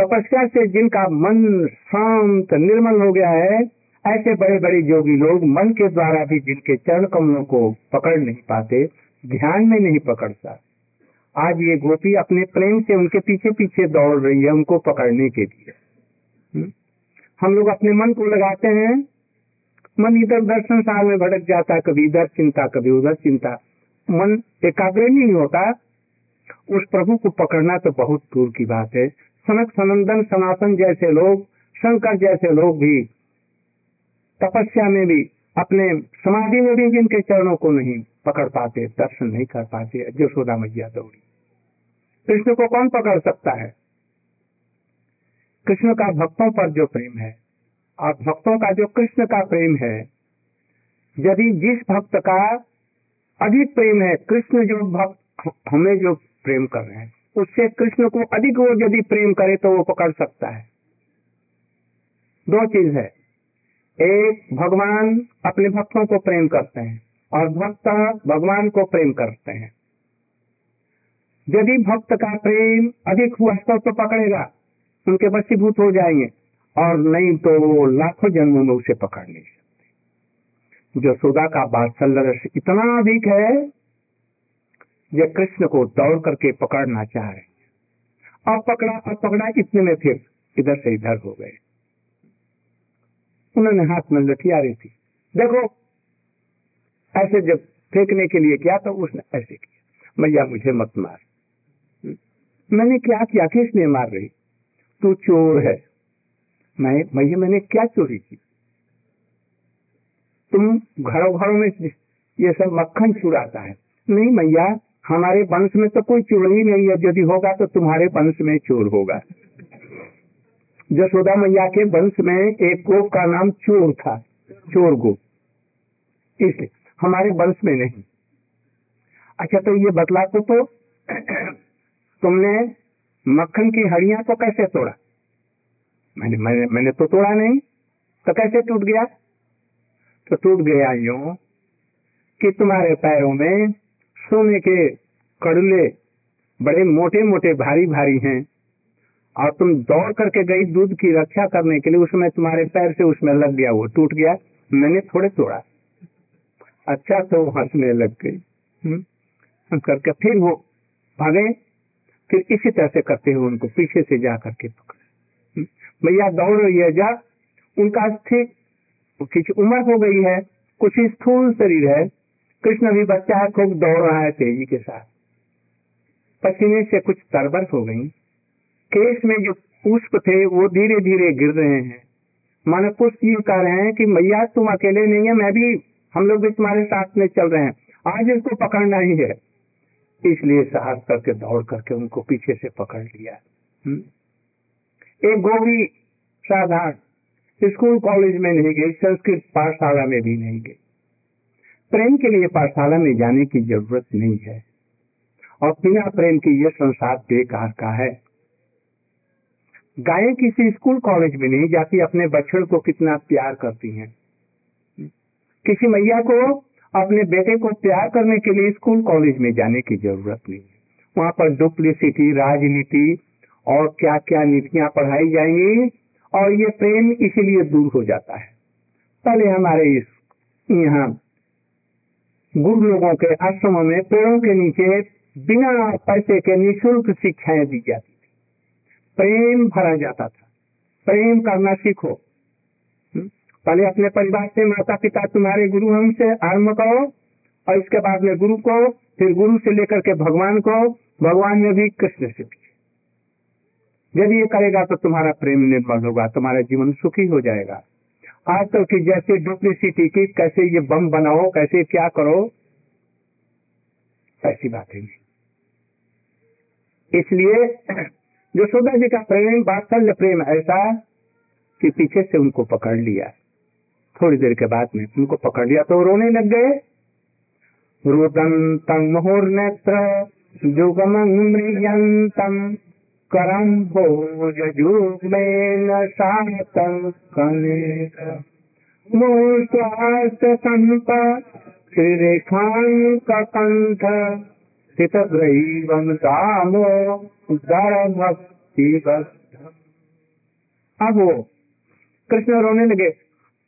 तपस्या से जिनका मन शांत, निर्मल हो गया है, ऐसे बड़े बड़े योगी लोग मन के द्वारा भी जिनके चरण कमलों को पकड़ नहीं पाते, ध्यान में नहीं पकड़ता। आज ये गोपी अपने प्रेम से उनके पीछे पीछे दौड़ रही है उनको पकड़ने के लिए। हम्म? हम लोग अपने मन को लगाते हैं। मन इधर उधर संसार में भटक जाता है कभी इधर चिंता, कभी उधर चिंता। मन एकाग्र नहीं होता। उस प्रभु को पकड़ना तो बहुत दूर की बात है। सनक सनंदन सनातन जैसे लोग, शंकर जैसे लोग भी, तपस्या में भी, अपने समाधि में भी जिनके चरणों को नहीं पकड़ पाते, दर्शन नहीं कर पाते, यशोदा मैया दौड़ी। कृष्ण को कौन पकड़ सकता है? कृष्ण का भक्तों पर जो प्रेम है और भक्तों का जो कृष्ण का प्रेम है, यदि जिस भक्त का अधिक प्रेम है, कृष्ण जो भक्त हमें जो प्रेम कर रहे हैं उससे कृष्ण को अधिक वो यदि प्रेम करे तो वो पकड़ सकता है। दो चीज़ है। एक भगवान अपने भक्तों को प्रेम करते हैं और भक्त भगवान को प्रेम करते हैं। यदि भक्त का प्रेम अधिक हुआ तो, तो पकड़ेगा उनके वशीभूत हो जाएँगे और नहीं तो वो लाखों जन्मों में उसे पकड़ नहीं सकते। जो सुधा का बात्सल्य रस इतना अधिक है ये कृष्ण को दौड़ करके पकड़ना चाह। रहे अब पकड़ा अब पकड़ा, इतने में फिर इधर से इधर हो गए। उन्होंने हाथ में लठिया रही थी। देखो, ऐसे जब फेंकने के लिए किया तो उसने ऐसे किया। मैया, मुझे मत मार। मैंने क्या किया? किसने मार रही? तू चोर है। मैं, मैया, मैंने क्या चोरी की? तुम घरों घरों में ये सब मक्खन चुराता है। नहीं मैया हमारे वंश में तो कोई चोर ही नहीं है। यदि होगा तो तुम्हारे वंश में चोर होगा। जसोदा मैया के वंश में एक गोप का नाम चोर था चोर गोप। इसलिए हमारे वंश में नहीं। अच्छा तो ये बतला तो, तो तुमने मक्खन की हड़िया को कैसे तोड़ा? मैंने मैंने मैंने तो तोड़ा नहीं। तो कैसे टूट गया? तो टूट गया यूँ कि तुम्हारे पैरों में सोने के कड़ले बड़े मोटे मोटे भारी भारी हैं। और तुम दौड़ करके गई दूध की रक्षा करने के लिए, उसमें तुम्हारे पैर से उसमें लग गया, वो टूट गया। मैंने थोड़े तोड़ा। अच्छा तो हंसने लग गई। हम्म। करके फिर वो भागे। फिर इसी तरह से करते हुए उनको पीछे से जा करके पकड़े। भैया, दौड़ रही है, जा। उनका कुछ उम्र हो गई है, कुछ स्थूल शरीर है। कृष्ण भी बच्चा है, खूब दौड़ रहा है तेज़ी के साथ। पसीने से कुछ तरबर हो गई। केस में जो पुष्प थे, वो धीरे धीरे गिर रहे हैं। माने पुष्प ये कह रहे हैं कि मैया तुम अकेले नहीं है, मैं भी, हम लोग भी तुम्हारे साथ में चल रहे हैं। आज इसको पकड़ना ही है। इसलिए साहस करके, दौड़ करके उनको पीछे से पकड़ लिया? हम्म। एक गोभी साधारण स्कूल कॉलेज में नहीं गई, संस्कृत पाठशाला में भी नहीं गई। प्रेम के लिए पाठशाला में जाने की ज़रूरत नहीं है। और बिना प्रेम के ये संसार बेकार का है। गायें किसी स्कूल कॉलेज में नहीं जाती, अपने बच्चों को कितना प्यार करती हैं। किसी मैया को, अपने बेटे को प्यार करने के लिए स्कूल कॉलेज में जाने की ज़रूरत नहीं है। वहाँ पर डुप्लिसिटी, राजनीति और क्या क्या नीतियाँ पढ़ाई जाएँगी और ये प्रेम इसीलिए दूर हो जाता है। पहले हमारे इस यहाँ गुरु लोगों के आश्रमों में पेड़ों के नीचे बिना पैसे के निःशुल्क शिक्षाएँ दी जाती थी। प्रेम भरा जाता था। प्रेम करना सीखो। हम्म? पहले अपने परिवार से माता पिता तुम्हारे गुरु हमसे आरंभ करो और इसके बाद में गुरु को, फिर गुरु से लेकर के भगवान को, भगवान में भी कृष्ण से भी यदि ये करेगा तो तुम्हारा प्रेम निर्मल होगा, तुम्हारा जीवन सुखी हो जाएगा। आजकल की जैसे डुप्लिसिटी की कैसे ये बम बनाओ, कैसे क्या करो, ऐसी बात नहीं इसलिए जो सुधा जी का प्रेम, बात्सल्य प्रेम ऐसा कि पीछे से उनको पकड़ लिया। थोड़ी देर के बाद में उनको पकड़ लिया तो रोने लग गए। रुदंतम मुहुर नेत्र जुगम मृयंतम करम भोजुग्मेन सातम कनेक मूर्त्वास्त संप श्रीरेखांककंठ स्थितग्रैवं भक्ति अब वो कृष्ण रोने लगे,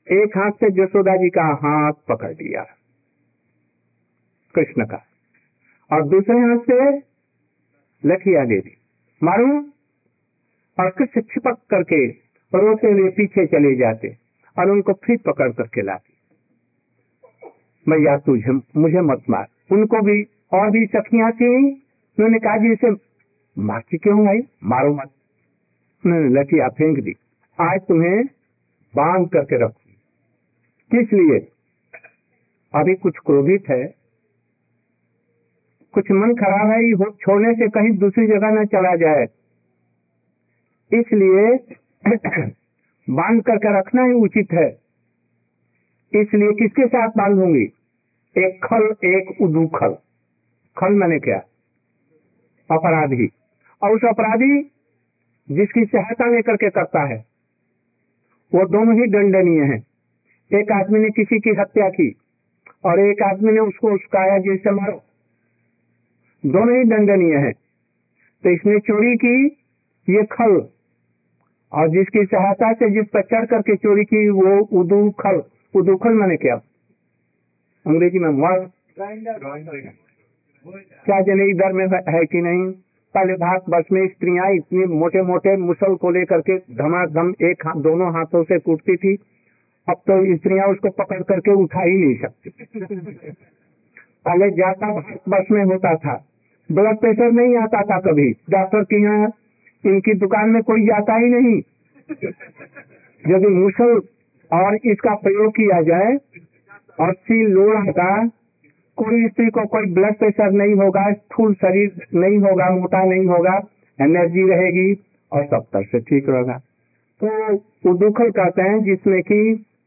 एक हाथ से जसोदा जी का हाथ पकड़ लिया। कृष्ण का, और दूसरे हाथ से लखिया दे दी। मारू। और कृष्ण छिपक करके रोते हुए पीछे चले जाते और उनको फिर पकड़ करके लाती। मैया तुझे मुझे मत मार। उनको भी और भी सखियाँ थी। उन्होंने कहा, जी, इसे मारती क्यों भाई मारो मत। उन्होंने लठिया फेंक दी। आज तुम्हें बाँध करके रखू। किस लिए? अभी कुछ क्रोधित है। कुछ मन खराब है, ये छोड़ने से कहीं दूसरी जगह न चला जाए। इसलिए बाँध करके रखना ही उचित है। इसलिए किसके साथ बांधूँगी एक खल, एक उदूखल खल। मैंने क्या? अपराधी। और उस अपराधी जिसकी सहायता लेकर के करता है, वो दोनों ही दंडनीय हैं। एक आदमी ने किसी की हत्या की और एक आदमी ने उसको उसकाया जैसे मारो। दोनों ही दंडनीय है। तो इसने चोरी की ये खल और जिसकी सहायता से जिस पर चढ़ करके चोरी की वो उदू खल उदू खल मैंने क्या। अंग्रेज़ी में वर्ड क्या जने इधर में है कि नहीं? पहले भारत वर्ष में स्त्रियाँ इतने मोटे मोटे मुसल को लेकर के धमाधम एक हाथ दोनों हाथों से कूटती थी। अब तो स्त्रियाँ उसको पकड़ करके उठा ही नहीं सकती। पहले जाता भारत वर्ष में होता था। ब्लड प्रेशर नहीं आता था कभी। डॉक्टर के यहाँ इनकी दुकान में कोई जाता ही नहीं। यदि मुसल और इसका प्रयोग किया जाए और सी लोड़ा का कोई स्त्री को कोई ब्लड प्रेशर नहीं होगा, स्थूल शरीर नहीं होगा, मोटा नहीं होगा एनर्जी रहेगी और सब तरह से ठीक रहेगा। तो उदुखल कहते हैं जिसमें कि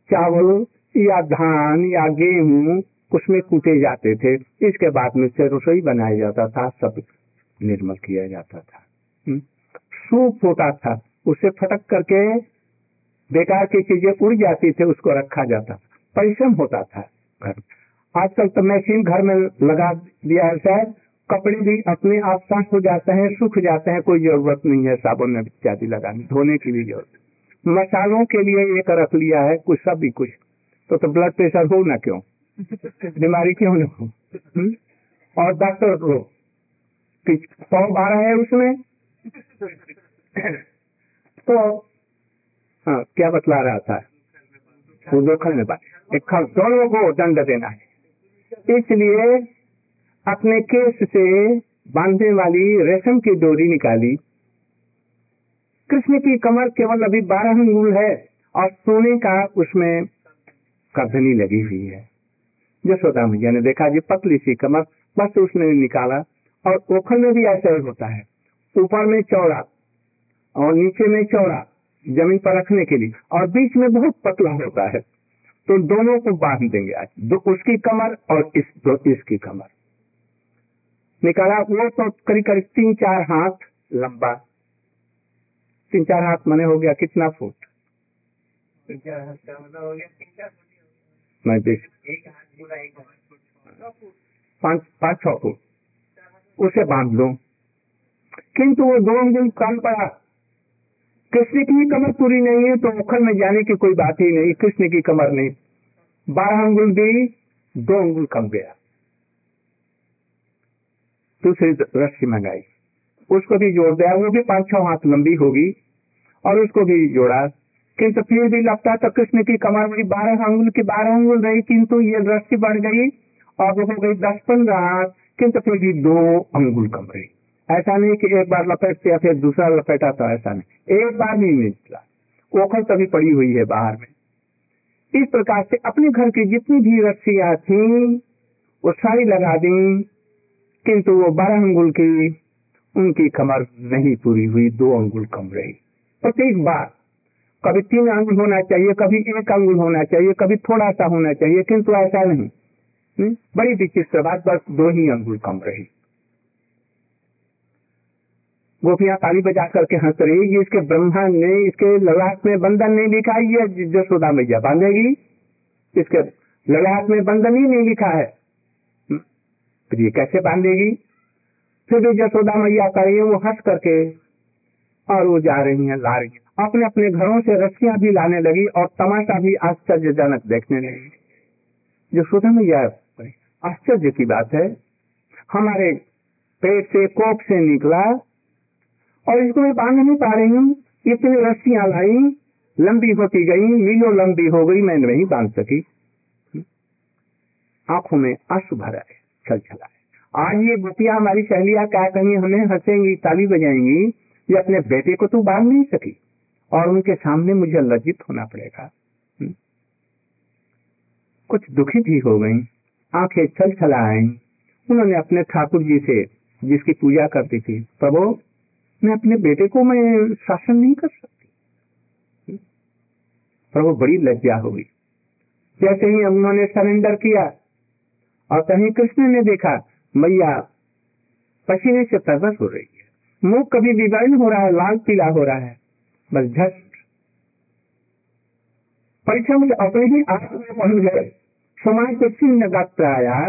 चावल या धान या गेहूँ उसमें कूटे जाते थे। इसके बाद में से रसोई बनाया जाता था, सब निर्मल किया जाता था। हम्म। सूप होता था, उसे फटक करके बेकार की चीज़ें उड़ जाती थी, उसको रखा जाता परिश्रम होता था घर। आजकल तो मशीन घर में लगा दिया है, शायद कपड़े भी अपने आप साफ़ हो जाते हैं, सूख जाते हैं, कोई ज़रूरत नहीं है, साबुन में इत्यादि लगाने, धोने की भी ज़रूरत मसालों के लिए एक रख लिया है, कुछ सब भी कुछ। तो तो ब्लड प्रेशर हो ना क्यों? बीमारी क्यों न हो? हम्म? और डॉक्टर को? सौ बारह है उसमें तो हाँ क्या बतला रहा था? वो दो में बात। दोनों को दंड देना है। इसलिए अपने केस से बांधने वाली रेशम की डोरी निकाली। कृष्ण की कमर केवल अभी बारह अंगुल है और सोने का उसमें कर्धनी लगी हुई है। यशोदा मैया ने देखा जी पतली सी कमर, बस उसने निकाला और ओखल में भी ऐसा ही होता है। ऊपर में चौड़ा और नीचे में चौड़ा, ज़मीन पर रखने के लिए, और बीच में बहुत पतला होता है। तो दोनों को बाँध देंगे आज, दो उसकी कमर और इस, दो इसकी कमर। निकाला वो तो करीब करीब तीन चार हाथ लंबा तीन चार हाथ मने हो गया कितना फुट। पाँच पाँच फुट। उसे बाँध लो। किंतु वो दो अंगुल कम पड़ा कृष्ण की कमर पूरी नहीं है तो उखल में जाने की कोई बात ही नहीं। कृष्ण की कमर नहीं। बारह अंगुल दी दो अंगुल कम गया। दूसरी रस्सी मंगाई। उसको भी जोड़ दिया। वो भी पाँच छह हाथ लंबी होगी, और उसको भी जोड़ा। किंतु फिर भी लगता तो कृष्ण की कमर बड़ी बारह अंगुल की बारह अंगुल रही, किंतु ये रस्सी बढ़ गई और वो हो गई दस पंद्रह हाथ किंतु फिर भी दो अंगुल कम रही। ऐसा नहीं कि एक बार लपेटते या फिर दूसरा लपेटा तो ऐसा नहीं। एक बार नहीं निकला ओखल तभी पड़ी हुई है बाहर में। इस प्रकार से अपने घर की जितनी भी रस्सियाँ थी, वो सारी लगा दी, किंतु वो बारह अंगुल की, उनकी कमर नहीं पूरी हुई, दो अंगुल कम रही। प्रत्येक बार कभी तीन अंगुल होना चाहिए, कभी एक अंगुल होना चाहिए, कभी थोड़ा सा होना चाहिए, किंतु ऐसा नहीं। हम्म? बड़ी विचित्र बात, बस दो ही अंगुल कम रही। गोपियाँ ताली बजा करके हंस रही, ये इसके ब्रह्मा ने, इसके ललाट में बंधन नहीं लिखा, ये जसोदा मैया बांधेगी, इसके ललाट में बंधन ही नहीं लिखा है। फिर ये कैसे बांधेगी? फिर भी जसोदा मैया करिए वो हंस करके, और वो जा रही हैं ला रही हैं अपने अपने घरों से रस्सियाँ भी लाने लगी और तमाशा भी आश्चर्यजनक देखने लगी। जो सुधा में यह आश्चर्य की बात है, हमारे पेट से कोप से निकला और इसको मैं बाँध नहीं पा रही हूँ। इतनी रस्सियाँ लाई, लंबी होती गई, मीलों लंबी हो गई, मैं नहीं बाँध सकी। आँखों में आँसू भर आए छल छलाए आज ये गोपियाँ, हमारी सहेलियाँ, क्या कहीं, हमें हंसेंगी, ताली बजाएँगी, ये अपने बेटे को तो बाँध नहीं सकी। और उनके सामने मुझे लज्जित होना पड़ेगा। हम्म। कुछ दुखी भी हो गई, आँखें छल छला आई उन्होंने अपने ठाकुर जी से, जिसकी पूजा करती थी, प्रभो, मैं अपने बेटे को मैं शासन नहीं कर सकती। प्रभु बड़ी लज्जा हो गई। जैसे ही उन्होंने सरेंडर किया, और कहीं कृष्ण ने देखा, मैया पसीने से प्रकट हो रही है। मुँह कभी विवर्ण हो रहा है, लाल पीला हो रहा है। झट। परीक्षा में पहुँच गए समाज के चिन्ह गात्राया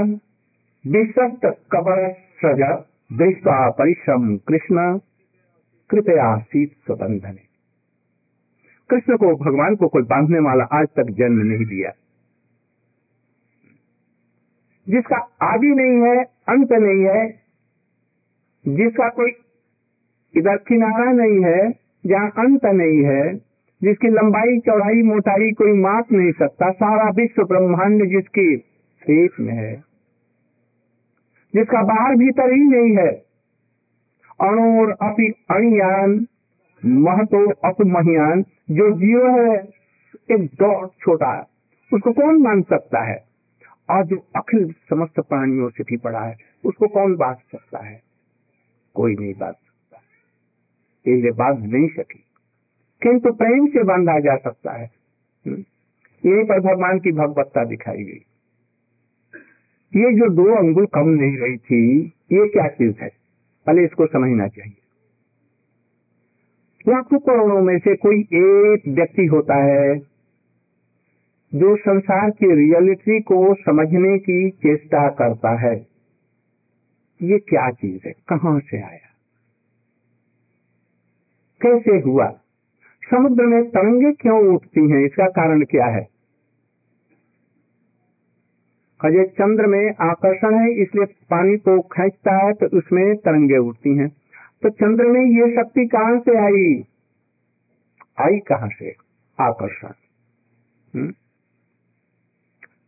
विश्वस्त कबर सज दृष्टा परिश्रम कृष्ण, कृपया शीत स्वबंधन कृष्ण को भगवान को कोई बांधने वाला आज तक जन्म नहीं दिया। जिसका आदि नहीं है, अंत नहीं है, जिसका कोई इधर किनारा नहीं है जहाँ अंत नहीं है, जिसकी लंबाई, चौड़ाई, मोटाई कोई माप नहीं सकता, सारा विश्व ब्रह्मांड जिसकी पेट में है, जिसका बाहर भीतर ही नहीं है। अणुर अपि अणियान महतो अपमहियान जो जीव है, एक डॉट छोटा है, उसको कौन मान सकता है? और जो अखिल समस्त प्राणियों से भी बड़ा है, उसको कौन बाँध सकता है? कोई नहीं बाँध सकता ये बाँध नहीं सकी। किंतु प्रेम से बांधा जा सकता है। यही पर भगवान की भगवत्ता दिखाई गई। ये जो दो अंगुल कम नहीं रही थी, ये क्या चीज़ है? पहले इसको समझना चाहिए। लाखों करोड़ों में से कोई एक व्यक्ति होता है जो संसार की रियलिटी को समझने की चेष्टा करता है। ये क्या चीज़ है? कहाँ से आया? कैसे हुआ? समुद्र में तरंगे क्यों उठती हैं? इसका कारण क्या है? अजय चंद्र में आकर्षण है, इसलिए पानी को खींचता है तो उसमें तरंगे उठती हैं। तो चंद्र में ये शक्ति कहाँ से आई? आई कहाँ से? आकर्षण। हम्म?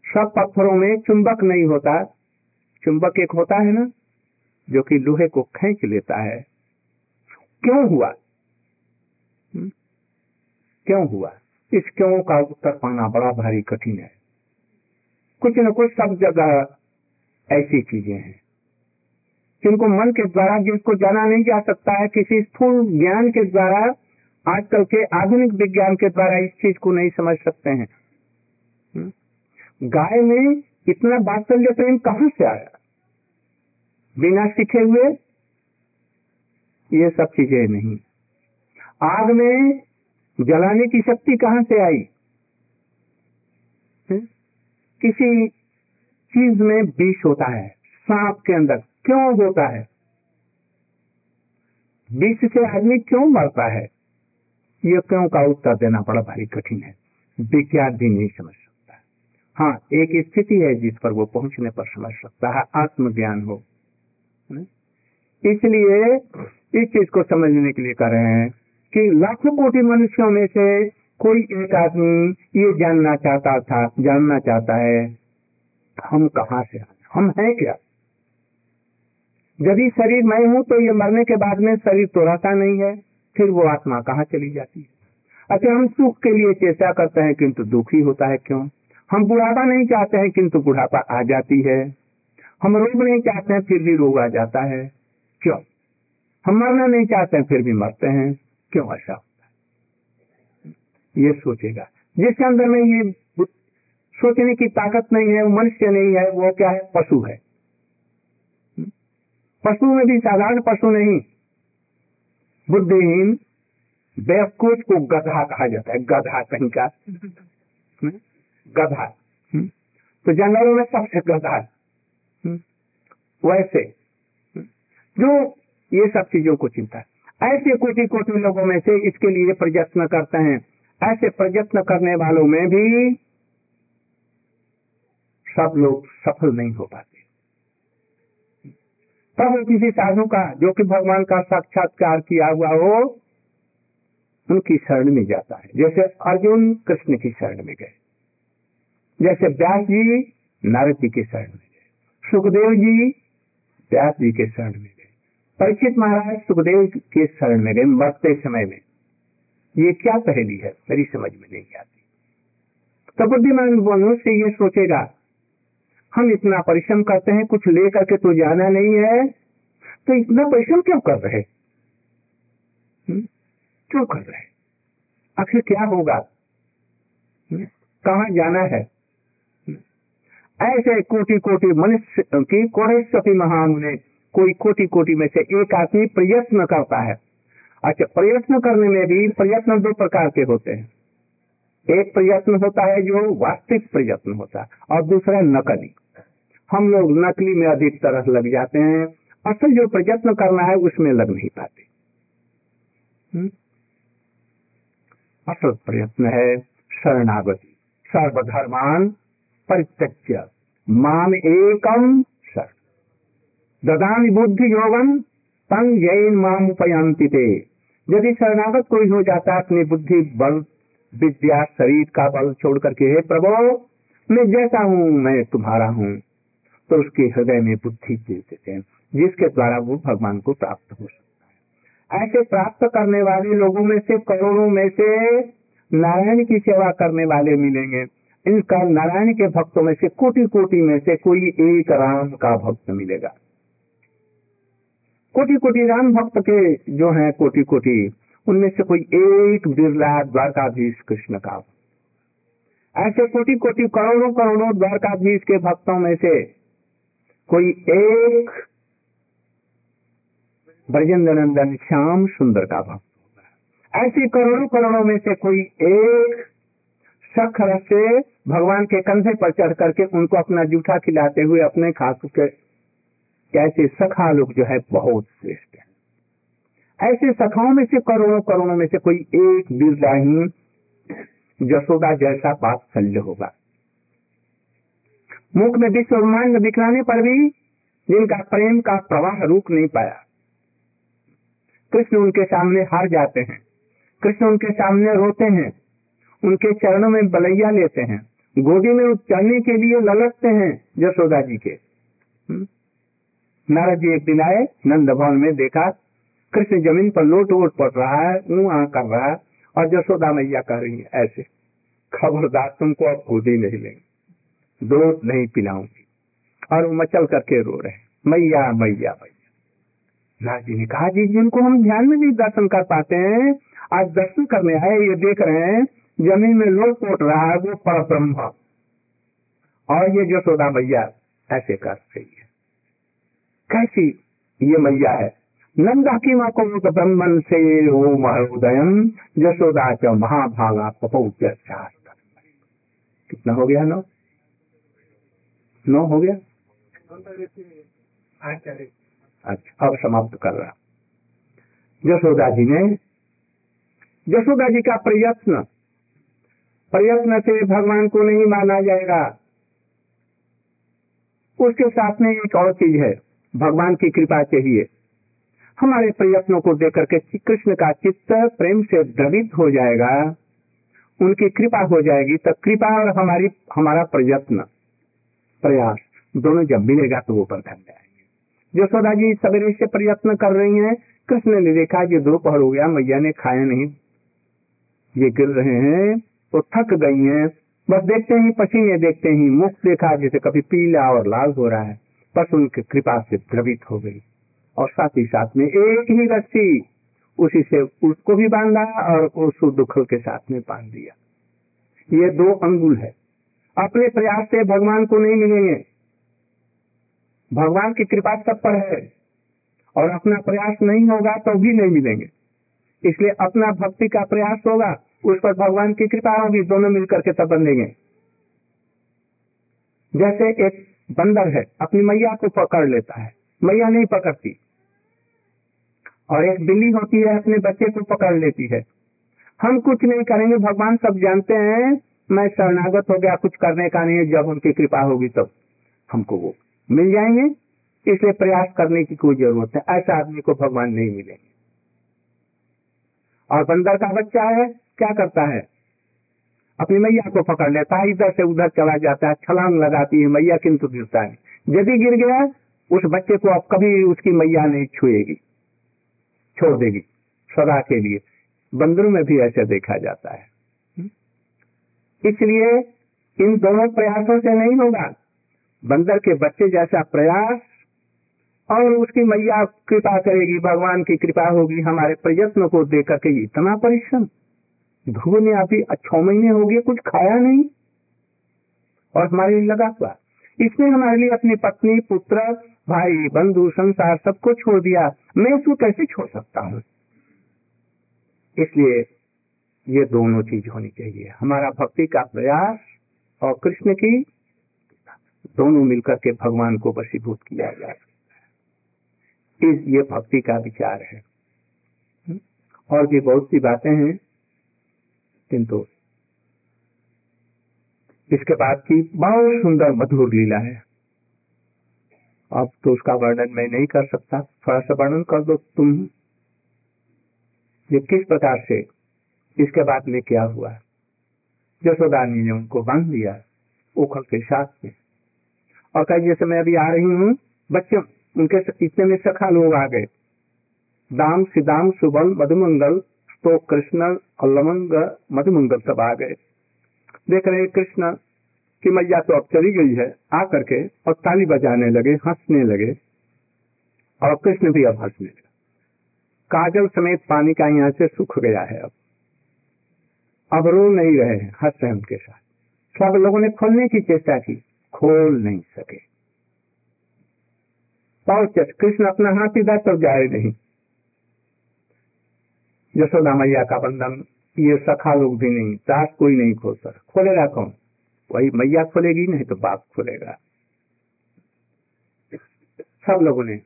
सब पत्थरों में चुंबक नहीं होता। चुंबक एक होता है ना, जो कि लोहे को खींच लेता है। क्यों हुआ? क्यों हुआ? इस क्यों का उत्तर पाना बड़ा भारी कठिन है। कुछ न कुछ सब जगह ऐसी चीज़ें हैं। जिनको मन के द्वारा जिसको जाना नहीं जा सकता है, किसी स्थूल ज्ञान के द्वारा, आजकल के आधुनिक विज्ञान के द्वारा इस चीज़ को नहीं समझ सकते हैं। हम्म? गाय में इतना बात्सल्य प्रेम कहाँ से आया? बिना सीखे हुए ये सब चीज़ें नहीं। आग में जलाने की शक्ति कहाँ से आई? किसी चीज़ में विष होता है, सांप के अंदर क्यों होता है? विष से आदमी क्यों मरता है? ये क्यों का उत्तर देना बड़ा भारी कठिन है। विज्ञान भी नहीं समझ सकता। हाँ एक स्थिति है जिस पर वो पहुँचने पर समझ सकता है, आत्मज्ञान हो। इसलिए इस चीज़ को समझने के लिए कर रहे हैं कि लाखों कोटि मनुष्यों में से कोई एक आदमी ये जानना चाहता था, जानना चाहता है, हम कहा से हम हैं क्या? यदि शरीर मैं हूँ तो ये मरने के बाद में शरीर तो रहता नहीं है, फिर वो आत्मा कहाँ चली जाती है? अच्छा हम सुख के लिए चेष्टा करते हैं, किंतु दुखी होता है क्यों? हम बुढ़ापा नहीं चाहते हैं, किंतु बुढ़ापा आ जाती है। हम रोग नहीं चाहते हैं, फिर भी रोग आ जाता है। क्यों? हम मरना नहीं चाहते हैं, फिर भी मरते हैं। क्यों ऐसा होता है? ये सोचेगा। जिसके अंदर में ये सोचने की ताकत नहीं है वो मनुष्य नहीं है वो क्या है? पशु है। पशु में भी साधारण पशु नहीं। बुद्धिहीन बेवकूफ़ को गधा कहा जाता है। गधा कहीं का। गधा। तो जानवरों में सबसे गधा वैसे। जो ये सब चीज़ों को चिंता ऐसे कोटि कोटि लोगों में से इसके लिए प्रयत्न करते हैं। ऐसे प्रयत्न करने वालों में भी सब लोग सफल नहीं हो पाते। तब किसी साधु का, जो कि भगवान का साक्षात्कार किया हुआ हो, उनकी शरण में जाता है। जैसे अर्जुन कृष्ण की शरण में गए। जैसे व्यास जी नारद जी के शरण में गए। सुखदेव जी व्यास जी के शरण में गए। परीक्षित महाराज सुखदेव के शरण में गए, मरते समय में। ये क्या पहली है? मेरी समझ में नहीं आती। तो बुद्धिमान मनुष्य ये सोचेगा, हम इतना परिश्रम करते हैं, कुछ ले करके तो जाना नहीं है। तो इतना परिश्रम क्यों कर रहे? हम्म? क्यों कर रहे? आखिर क्या होगा? हम्म? कहा जाना है? हम्म? ऐसे कोटि कोटि मनुष्य की महान ने कोई कोटि कोटि में से एक आदमी प्रयत्न करता है। अच्छा प्रयत्न करने में भी प्रयत्न दो प्रकार के होते हैं। एक प्रयत्न होता है जो वास्तविक प्रयत्न होता है और दूसरा नकली। हम लोग नकली में अधिक तरह लग जाते हैं। असल जो प्रयत्न करना है उसमें लग नहीं पाते। हुँ? असल प्रयत्न है शरणागति। सर्वधर्मान, परित्यज्य। मान एकम ददानी बुद्धि योगम तंग जैन माम उपयांति यदि शरणागत कोई हो जाता है, अपनी बुद्धि, बल, विद्या, शरीर का बल छोड़ करके, हे प्रभो, मैं जैसा हूँ, मैं तुम्हारा हूँ। तो उसके हृदय में बुद्धि दे देते जिसके द्वारा वो भगवान को प्राप्त हो सकता है। ऐसे प्राप्त करने वाले लोगों में से, करोड़ों में से नारायण की सेवा करने वाले मिलेंगे। इनका नारायण के भक्तों में से कोटि कोटि में से कोई एक राम का भक्त मिलेगा। कोटि कोटि राम भक्त के जो हैं कोटि कोटि उनमें से कोई एक बिरला द्वारकाधीश कृष्ण का। ऐसे कोटि कोटि करोड़ों करोड़ों द्वारकाधीश के भक्तों में से कोई एक ब्रजेंद्र नंदन श्याम सुंदर का भक्त ऐसे करोड़ों करोड़ों में से कोई एक सख रस से भगवान के कंधे पर चढ़ करके उनको अपना जूठा खिलाते हुए, अपने खास के कैसे सखा लोग जो है बहुत श्रेष्ठ है। ऐसे सखाओं में से करोड़ों करोड़ों में से कोई एक बिरला ही जसोदा जैसा शल्य होगा। मुख में विश्व ब्रह्मांड दिखलाने पर भी जिनका प्रेम का प्रवाह रुक नहीं पाया, कृष्ण उनके सामने हार जाते हैं, कृष्ण उनके सामने रोते हैं, उनके चरणों में बलैया लेते हैं, गोदी में चढ़ने के लिए ललकते हैं जसोदा जी के। हम्म? नारद जी एक दिन आए, नंद भवन में देखा, कृष्ण ज़मीन पर लोट वोट पड़ रहा है ऊ आ कर रहा है, और जसोदा मैया कह रही है, ऐसे, खबरदार तुमको अब गोदी नहीं लेंगे, दूध नहीं पिलाऊँगी। और वो मचल करके रो रहे मैया मैया मैया। नाथ जी ने कहा, जी, जिनको हम ध्यान में नहीं दर्शन कर पाते हैं, आज दर्शन करने आए, ये देख रहे हैं, ज़मीन में लोट पोट रहा है, वो पर ब्रह्म और ये जसोदा मैया ऐसे कर रही है। कैसी ये मैया है? नंदा की माँ को ब्रह्मन से ओ महोदयम जसोदा च महाभागा पपौ कितना हो गया? नौ? नौ हो गया? अच्छा अब समाप्त कर रहा जसोदा जी ने जसोदा जी का प्रयत्न प्रयत्न से भगवान को नहीं माना जाएगा। उसके साथ में एक और चीज़ है। भगवान की कृपा चाहिए। हमारे प्रयत्नों को देख करके श्री कृष्ण का चित्त प्रेम से द्रवित हो जाएगा। उनकी कृपा हो जाएगी तो कृपा और हमारी, हमारा प्रयत्न, प्रयास, दोनों जब मिलेगा तो वो पर धन जाएँगे यशोदा जी सवेरे से प्रयत्न कर रही हैं। कृष्ण ने देखा कि दोपहर हो गया, मैया ने खाया नहीं। ये गिर रहे हैं तो थक गई हैं। बस देखते ही, पसीने देखते ही मुख देखा, जैसे कभी पीला और लाल हो रहा है। बस उनकी कृपा से द्रवित हो गई। और साथ ही साथ में एक ही रस्सी उसी से उसको भी बांधा और उस दुखल के साथ में बाँध दिया। ये दो अंगुल है। अपने प्रयास से भगवान को नहीं मिलेंगे। भगवान की कृपा सब पर है। और अपना प्रयास नहीं होगा तो भी नहीं मिलेंगे। इसलिए अपना भक्ति का प्रयास होगा, उस पर भगवान की कृपा होगी, दोनों मिलकर के तब बनेंगे जैसे एक बंदर है, अपनी मैया को पकड़ लेता है। मैया नहीं पकड़ती। और एक बिल्ली होती है, अपने बच्चे को पकड़ लेती है। हम कुछ नहीं करेंगे, भगवान सब जानते हैं, मैं शरणागत हो गया, कुछ करने का नहीं है, जब उनकी कृपा होगी तब हमको वो मिल जाएँगे। इसलिए प्रयास करने की कोई ज़रूरत है ऐसा आदमी को भगवान नहीं मिलेंगे। और बंदर का बच्चा है, क्या करता है? अपनी मैया को पकड़ लेता है, इधर से उधर चला जाता है, छलांग लगाती है, मैया किंतु गिरता है यदि गिर गया, उस बच्चे को अब कभी उसकी मैया नहीं छुएगी, छोड़ देगी, सदा के लिए। बंदरों में भी ऐसा देखा जाता है। इसलिए इन दोनों प्रयासों से नहीं होगा। बंदर के बच्चे जैसा प्रयास, और उसकी मैया कृपा करेगी, भगवान की कृपा होगी, हमारे प्रयत्न को देख करके इतना परिश्रम। ध्रुव ने अभी छह महीने हो गए, कुछ खाया नहीं। और हमारे लिए लगा हुआ। इसने हमारे लिए अपनी पत्नी, पुत्र, भाई, बंधु, संसार सबको छोड़ दिया। मैं इसको कैसे छोड़ सकता हूँ? इसलिए ये दोनों चीज़ होनी चाहिए। हमारा भक्ति का प्रयास और कृष्ण की दोनों मिलकर के भगवान को वशीभूत किया जा सकता है इस, ये भक्ति का विचार है। और भी बहुत सी बातें हैं। किंतु इसके बाद की बहुत सुंदर, मधुर लीला है। अब तो उसका वर्णन मैं नहीं कर सकता। थोड़ा सा वर्णन कर दो तुम। ये किस प्रकार से इसके बाद में क्या हुआ? जसोदानी ने उनको बाँध दिया ओखल के साथ में। और कहा जैसे मैं अभी आ रही हूँ। बच्चे, उनके इतने में सखा लोग आ गए। दाम सिदाम सुबल मधुमंगल तो कृष्ण और लमंग मधुमंगल सब आ गए। देख रहे कृष्ण की मैया तो अब चली गई है आ करके और ताली बजाने लगे, हंसने लगे और कृष्ण भी अब हंसने लगे। काजल समेत पानी का यहाँ से सूख गया है अब। अब रो नहीं रहे हैं, हंस रहे उनके साथ। सब लोगों ने खोलने की चेष्टा की, खोल नहीं सके। कृष्ण अपना हाथ इधर तक जाए नहीं। यशोदा मैया का बंधन ये सखा लोग भी नहीं, दास कोई नहीं खोल सक खोलेगा कौन? वही मैया खोलेगी, नहीं तो बाप खोलेगा। सब लोगों ने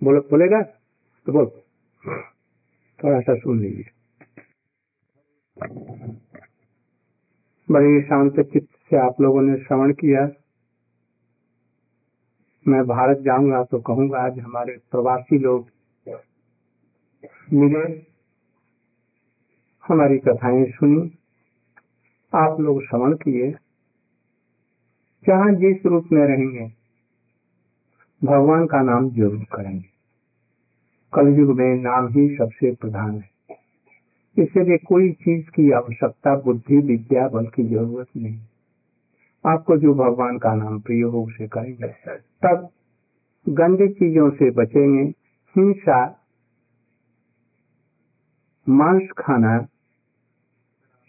बोलो, खोलेगा? तो बोल थोड़ा सा सुन लीजिए। बड़ी शांत चित्त से आप लोगों ने श्रवण किया। मैं भारत जाऊँगा तो कहूँगा, आज हमारे प्रवासी लोग मिले। हमारी कथाएँ सुनी, आप लोग श्रवण किए, जहाँ जिस रूप में रहेंगे, भगवान का नाम ज़रूर करेंगे। कलयुग में नाम ही सबसे प्रधान है। इसलिए कोई चीज़ की आवश्यकता, बुद्धि, विद्या, बल की ज़रूरत नहीं। आपको जो भगवान का नाम प्रिय हो, उसे करेंगे। तब गंदी चीज़ों से बचेंगे। हिंसा, मांस खाना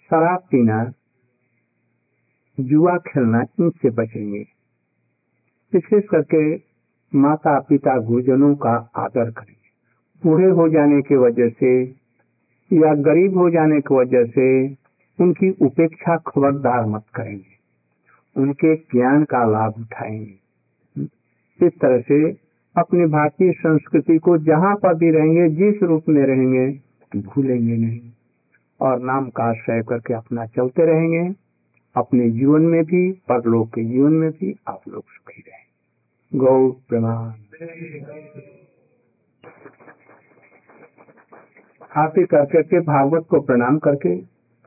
शराब पीना, जुआ खेलना, इनसे बचेंगे। विशेष करके माता पिता गुरुजनों का आदर करें। बूढ़े हो जाने की वजह से या गरीब हो जाने की वजह से उनकी उपेक्षा खबरदार मत करेंगे। उनके ज्ञान का लाभ उठाएँगे। इस तरह से अपनी भारतीय संस्कृति को जहाँ पर भी रहेंगे, जिस रूप में रहेंगे, भूलेंगे नहीं। और नाम का आश्रय करके अपना चलते रहेंगे। अपने जीवन में भी, परलोक के जीवन में भी आप लोग सुखी रहें। गौ प्रणाम। आप कर करके भागवत को प्रणाम करके